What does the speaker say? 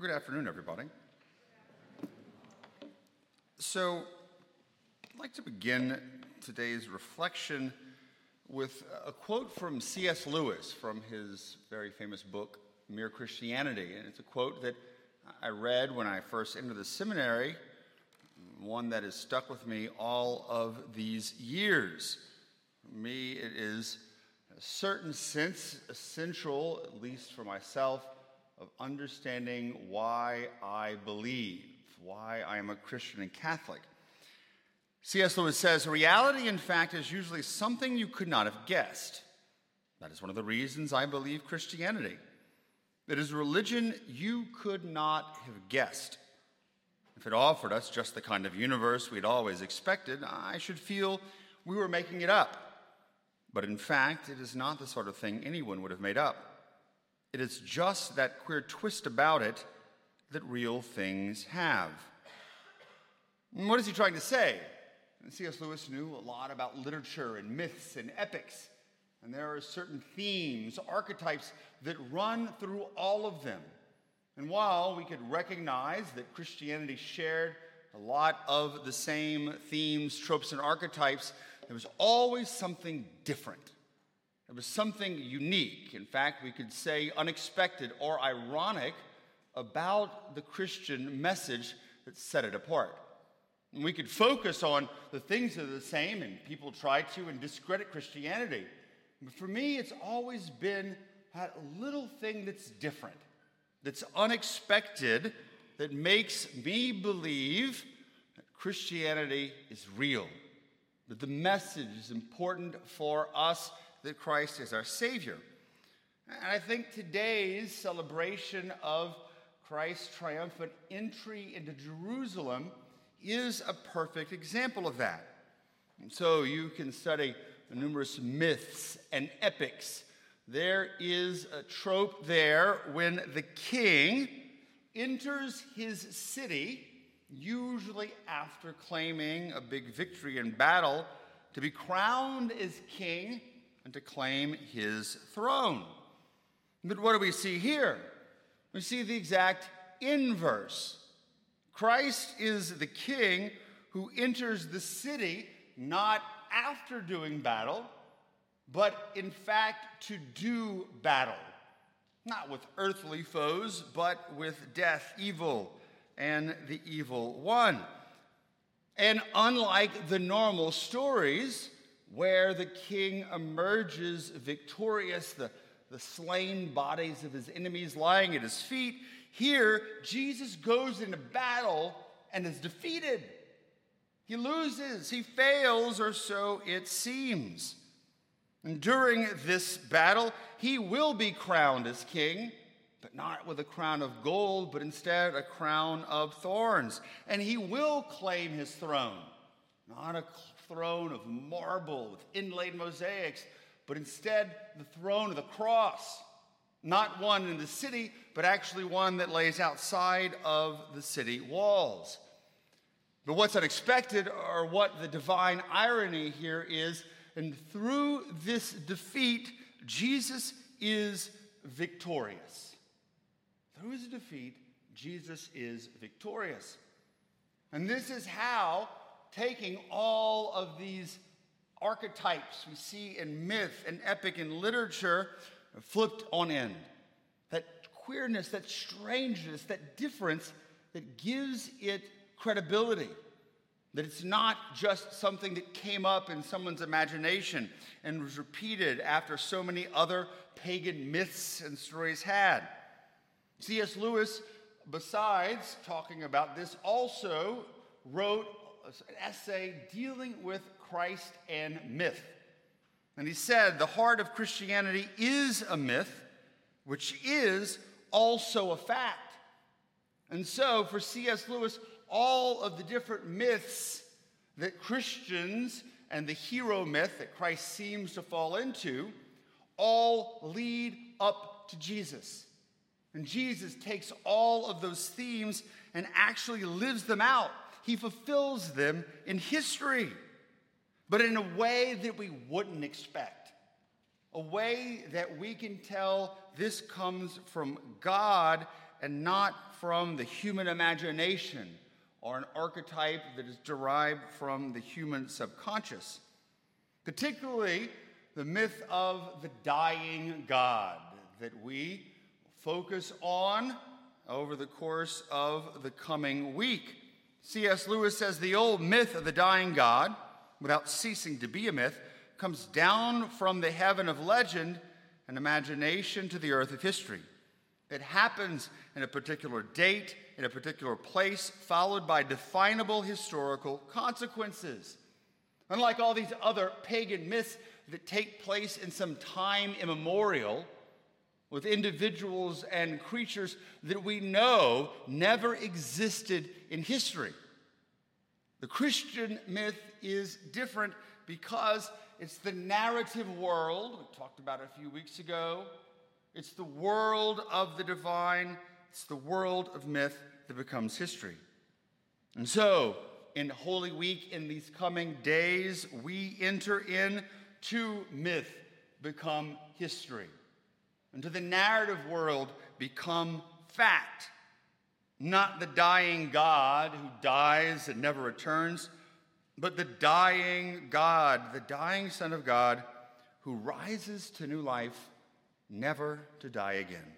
Good afternoon, everybody. So, I'd like to begin today's reflection with a quote from C.S. Lewis from his very famous book, Mere Christianity. And it's a quote that I read when I first entered the seminary, one that has stuck with me all of these years. For me, it is a certain sense essential, at least for myself, of understanding why I believe, why I am a Christian and Catholic. C.S. Lewis says reality, in fact, is usually something you could not have guessed. That is one of the reasons I believe Christianity. It is a religion you could not have guessed. If it offered us just the kind of universe we'd always expected, I should feel we were making it up. But in fact, it is not the sort of thing anyone would have made up. It is just that queer twist about it that real things have. What is he trying to say? C.S. Lewis knew a lot about literature and myths and epics. And there are certain themes, archetypes that run through all of them. And while we could recognize that Christianity shared a lot of the same themes, tropes, and archetypes, there was always something different. There was something unique, in fact, we could say unexpected or ironic about the Christian message that set it apart. And we could focus on the things that are the same, and people try to and discredit Christianity. But for me, it's always been that little thing that's different, that's unexpected, that makes me believe that Christianity is real, that the message is important for us that Christ is our Savior. And I think today's celebration of Christ's triumphant entry into Jerusalem is a perfect example of that. And so you can study the numerous myths and epics. There is a trope there when the king enters his city, usually after claiming a big victory in battle, to be crowned as king and to claim his throne. But what do we see here? We see the exact inverse. Christ is the king who enters the city not after doing battle, but in fact to do battle. Not with earthly foes, but with death, evil, and the evil one. And unlike the normal stories, where the king emerges victorious, the, the slain bodies of his enemies lying at his feet. Here, Jesus goes into battle and is defeated. He loses, he fails, or so it seems. And during this battle, he will be crowned as king, but not with a crown of gold, but instead a crown of thorns. And he will claim his throne, not a throne of marble with inlaid mosaics, but instead the throne of the cross. Not one in the city, but actually one that lays outside of the city walls. But what's unexpected, or what the divine irony here is, and through this defeat, Jesus is victorious. Through his defeat, Jesus is victorious. And this is how taking all of these archetypes we see in myth and epic and literature flipped on end. That queerness, that strangeness, that difference that gives it credibility. That it's not just something that came up in someone's imagination and was repeated after so many other pagan myths and stories had. C.S. Lewis, besides talking about this, also wrote an essay dealing with Christ and myth. And he said, The heart of Christianity is a myth, which is also a fact. And so, for C.S. Lewis, all of the different myths that Christians and the hero myth that Christ seems to fall into all lead up to Jesus. And Jesus takes all of those themes and actually lives them out he fulfills them in history, but in a way that we wouldn't expect. A way that we can tell this comes from God and not from the human imagination or an archetype that is derived from the human subconscious. Particularly the myth of the dying God that we focus on over the course of the coming week. C.S. Lewis says the old myth of the dying God, without ceasing to be a myth, comes down from the heaven of legend and imagination to the earth of history. It happens in a particular date, in a particular place, followed by definable historical consequences. Unlike all these other pagan myths that take place in some time immemorial, with individuals and creatures that we know never existed in history. The Christian myth is different because it's the narrative world, we talked about a few weeks ago. It's the world of the divine, it's the world of myth that becomes history. And so, in Holy Week, in these coming days, we enter in to myth become history and to the narrative world become fact. Not the dying God who dies and never returns, but the dying God, the dying Son of God who rises to new life, never to die again.